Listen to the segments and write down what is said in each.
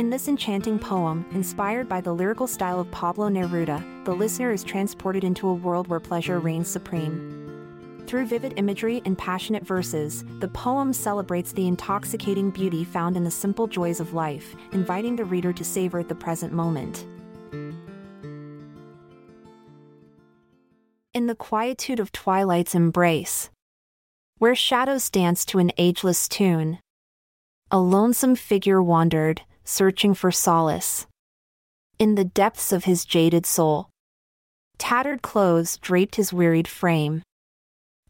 In this enchanting poem, inspired by the lyrical style of Pablo Neruda, the listener is transported into a world where pleasure reigns supreme. Through vivid imagery and passionate verses, the poem celebrates the intoxicating beauty found in the simple joys of life, inviting the reader to savor the present moment. In the quietude of twilight's embrace, where shadows dance to an ageless tune, a lonesome figure wandered, searching for solace. In the depths of his jaded soul, tattered clothes draped his wearied frame.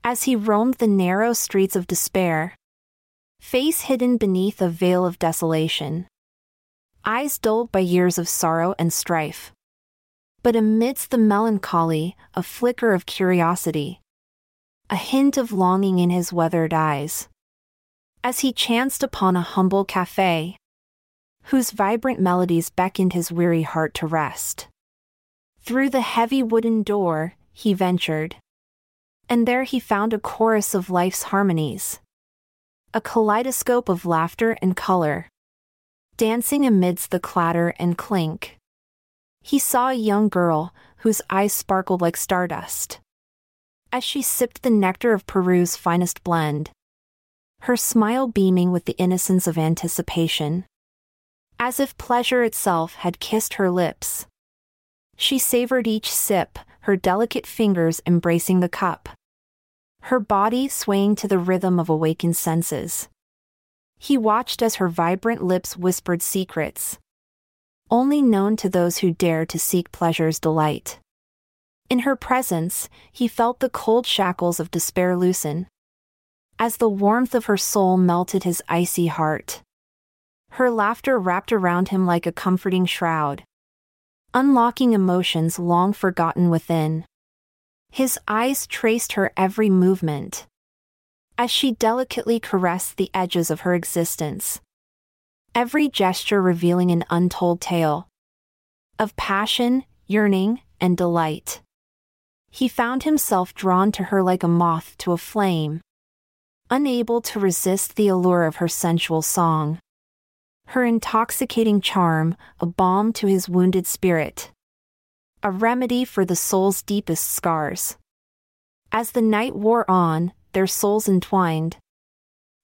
As he roamed the narrow streets of despair, face hidden beneath a veil of desolation, eyes dulled by years of sorrow and strife. But amidst the melancholy, a flicker of curiosity, a hint of longing in his weathered eyes. As he chanced upon a humble cafe, whose vibrant melodies beckoned his weary heart to rest. Through the heavy wooden door, he ventured. And there he found a chorus of life's harmonies. A kaleidoscope of laughter and color. Dancing amidst the clatter and clink. He saw a young girl, whose eyes sparkled like stardust. As she sipped the nectar of Peru's finest blend. Her smile beaming with the innocence of anticipation as if pleasure itself had kissed her lips. She savored each sip, her delicate fingers embracing the cup. Her body swaying to the rhythm of awakened senses. He watched as her vibrant lips whispered secrets. Only known to those who dare to seek pleasure's delight. In her presence, he felt the cold shackles of despair loosen. As the warmth of her soul melted his icy heart. Her laughter wrapped around him like a comforting shroud. Unlocking emotions long forgotten within. His eyes traced her every movement. As she delicately caressed the edges of her existence. Every gesture revealing an untold tale. Of passion, yearning, and delight. He found himself drawn to her like a moth to a flame. Unable to resist the allure of her sensual song her intoxicating charm, a balm to his wounded spirit. A remedy for the soul's deepest scars. As the night wore on, their souls entwined.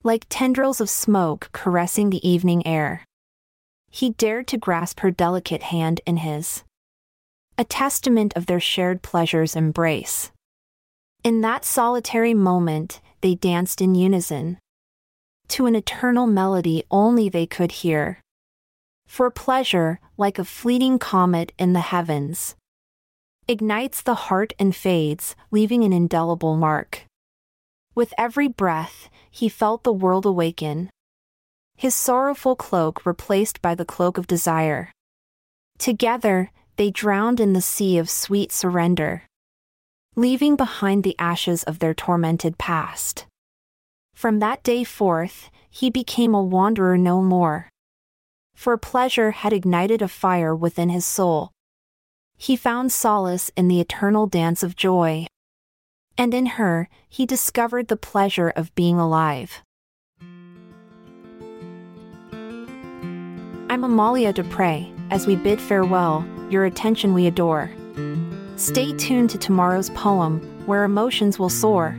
Like tendrils of smoke caressing the evening air. He dared to grasp her delicate hand in his. A testament of their shared pleasure's embrace. In that solitary moment, they danced in unison to an eternal melody only they could hear. For pleasure, like a fleeting comet in the heavens, ignites the heart and fades, leaving an indelible mark. With every breath, he felt the world awaken. His sorrowful cloak replaced by the cloak of desire. Together, they drowned in the sea of sweet surrender, leaving behind the ashes of their tormented past. From that day forth, he became a wanderer no more. For pleasure had ignited a fire within his soul. He found solace in the eternal dance of joy. And in her, he discovered the pleasure of being alive. I'm Amalia Dupre. As we bid farewell, your attention we adore. Stay tuned to tomorrow's poem, where emotions will soar.